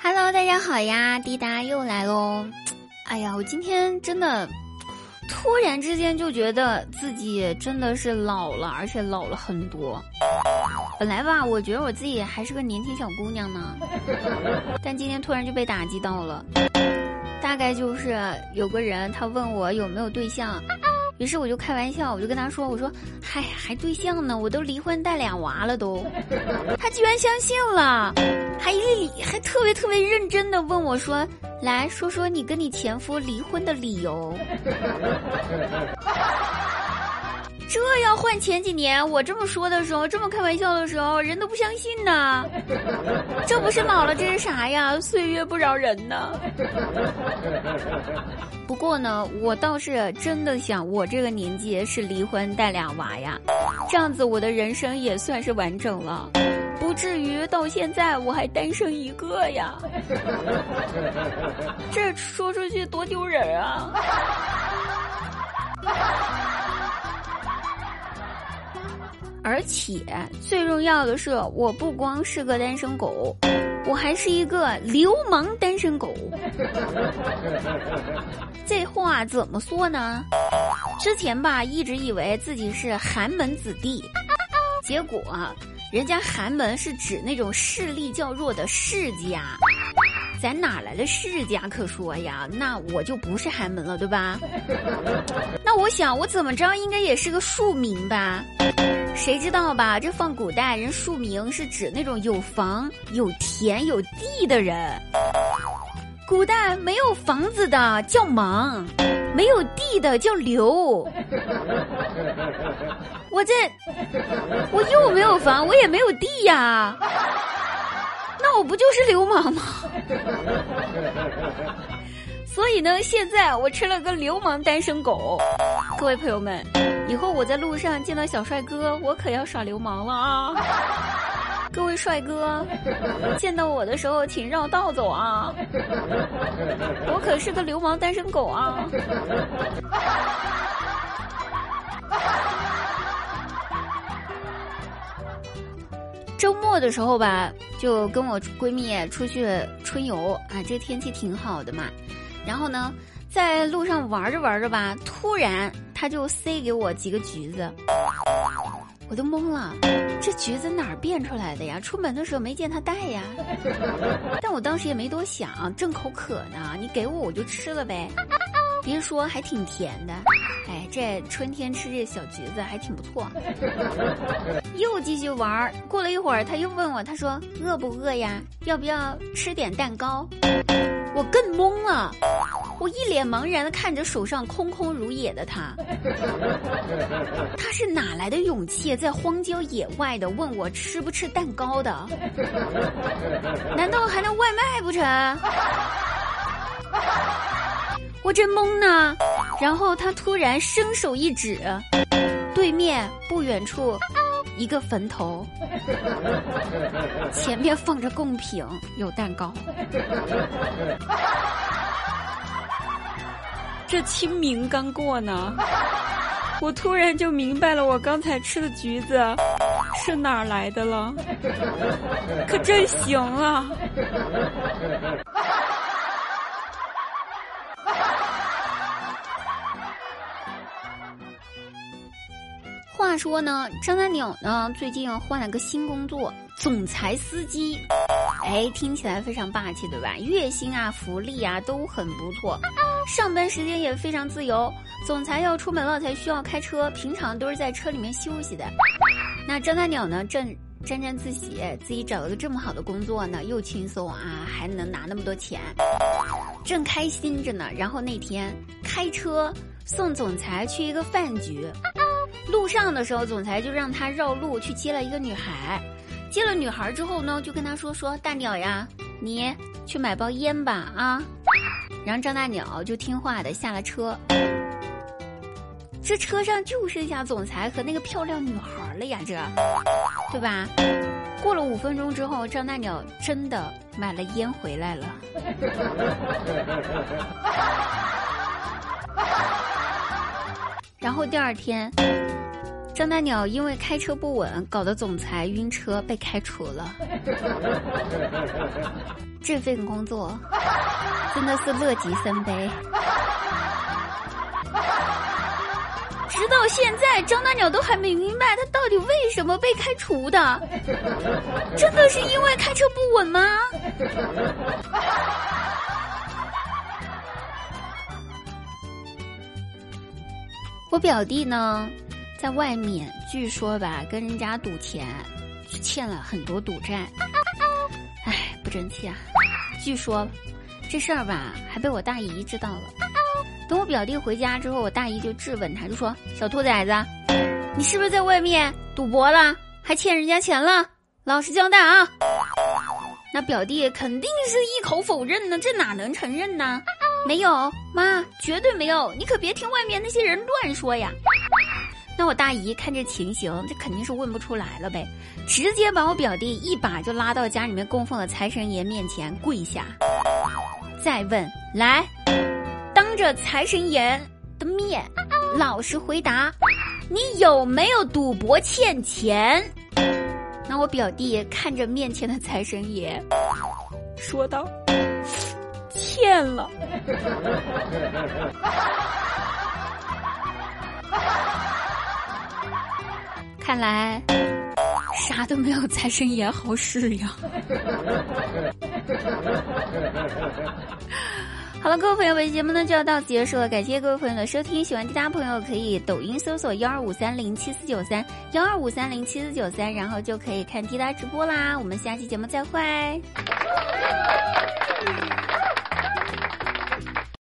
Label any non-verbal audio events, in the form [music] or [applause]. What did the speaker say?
Hello，大家好呀，滴答又来喽。哎呀，我今天真的突然之间就觉得自己真的是老了，而且老了很多。本来吧，我觉得我自己还是个年轻小姑娘呢，[laughs] 但今天突然就被打击到了。大概就是有个人他问我有没有对象。于是我就开玩笑，我就跟他说：“我说，嗨还对象呢，我都离婚带俩娃了都。”他居然相信了，还一还特别特别认真的问我说：“来说说你跟你前夫离婚的理由。”这要换前几年，我这么说的时候，这么开玩笑的时候，人都不相信呢。这不是老了，这是啥呀？岁月不饶人呢。不过呢，我倒是真的想，我这个年纪是离婚带俩娃呀，这样子我的人生也算是完整了，不至于到现在我还单身一个呀。[laughs] 这说出去多丢人啊！而且最重要的是，我不光是个单身狗，我还是一个流氓单身狗。[laughs] 这话怎么说呢？之前吧，一直以为自己是寒门子弟，结果人家寒门是指那种势力较弱的世家。咱哪来的世家可说呀？那我就不是寒门了，对吧？[laughs] 那我想，我怎么着应该也是个庶民吧？谁知道吧？这放古代人庶民是指那种有房、有田、有地的人。古代没有房子的叫盲，没有地的叫流。[laughs] 我这，我又没有房，我也没有地呀。[laughs] 那我不就是流氓吗？[laughs] 所以呢，现在我成了个流氓单身狗。各位朋友们，以后我在路上见到小帅哥，我可要耍流氓了啊！各位帅哥，[laughs] 见到我的时候请绕道走啊！我可是个流氓单身狗啊！周末的时候吧，就跟我闺蜜出去春游啊，这天气挺好的嘛。然后呢，在路上玩着玩着吧，突然她就塞给我几个橘子，我都懵了，这橘子哪儿变出来的呀？出门的时候没见他带呀。[laughs] 但我当时也没多想，正口渴呢，你给我我就吃了呗。[laughs] 别说，还挺甜的。哎，这春天吃这小橘子还挺不错。[laughs] 又继续玩儿，过了一会儿，他又问我，他说：“饿不饿呀？要不要吃点蛋糕？”我更懵了，我一脸茫然的看着手上空空如也的他。他是哪来的勇气，在荒郊野外的问我吃不吃蛋糕的？难道还能外卖不成？[laughs] 我真懵呢，然后他突然伸手一指，对面不远处一个坟头，前面放着贡品，有蛋糕。这清明刚过呢，[laughs] 我突然就明白了，我刚才吃的橘子是哪儿来的了，可真行啊！话说呢，张大鸟呢最近换了个新工作，总裁司机。哎，听起来非常霸气，对吧？月薪啊、福利啊都很不错，上班时间也非常自由。总裁要出门了才需要开车，平常都是在车里面休息的。那张大鸟呢，正沾沾自喜，自己找了个这么好的工作呢，又轻松啊，还能拿那么多钱，正开心着呢。然后那天开车送总裁去一个饭局。路上的时候，总裁就让他绕路去接了一个女孩。接了女孩之后呢，就跟他说：“说大鸟呀，你去买包烟吧啊。”然后张大鸟就听话的下了车。这车上就剩下总裁和那个漂亮女孩了呀，这，对吧？过了五分钟之后，张大鸟真的买了烟回来了。[laughs] 然后第二天。张大鸟因为开车不稳，搞得总裁晕车被开除了。这份工作真的是乐极生悲。直到现在，张大鸟都还没明白他到底为什么被开除的。真的是因为开车不稳吗？[laughs] 我表弟呢，在外面据说吧，跟人家赌钱，欠了很多赌债。哎，不争气啊！据说这事儿吧，还被我大姨知道了。等我表弟回家之后，我大姨就质问他，就说：“小兔崽子，你是不是在外面赌博了，还欠人家钱了？老实交代啊！”那表弟肯定是一口否认呢，这哪能承认呢？没有，妈，绝对没有！你可别听外面那些人乱说呀。那我大姨看这情形，这肯定是问不出来了呗，直接把我表弟一把就拉到家里面供奉的财神爷面前跪下，再问来。当着财神爷的面，老实回答，你有没有赌博欠钱？那我表弟看着面前的财神爷，说道：“ [laughs] 欠了。”看来啥都没有财神爷好使呀。[laughs] 好了，各位朋友，本期节目呢就要到此结束了，感谢各位朋友的收听。喜欢滴答朋友可以抖音搜索幺二五三零七四九三幺二五三零七四九三，然后就可以看滴答直播啦。我们下期节目再会。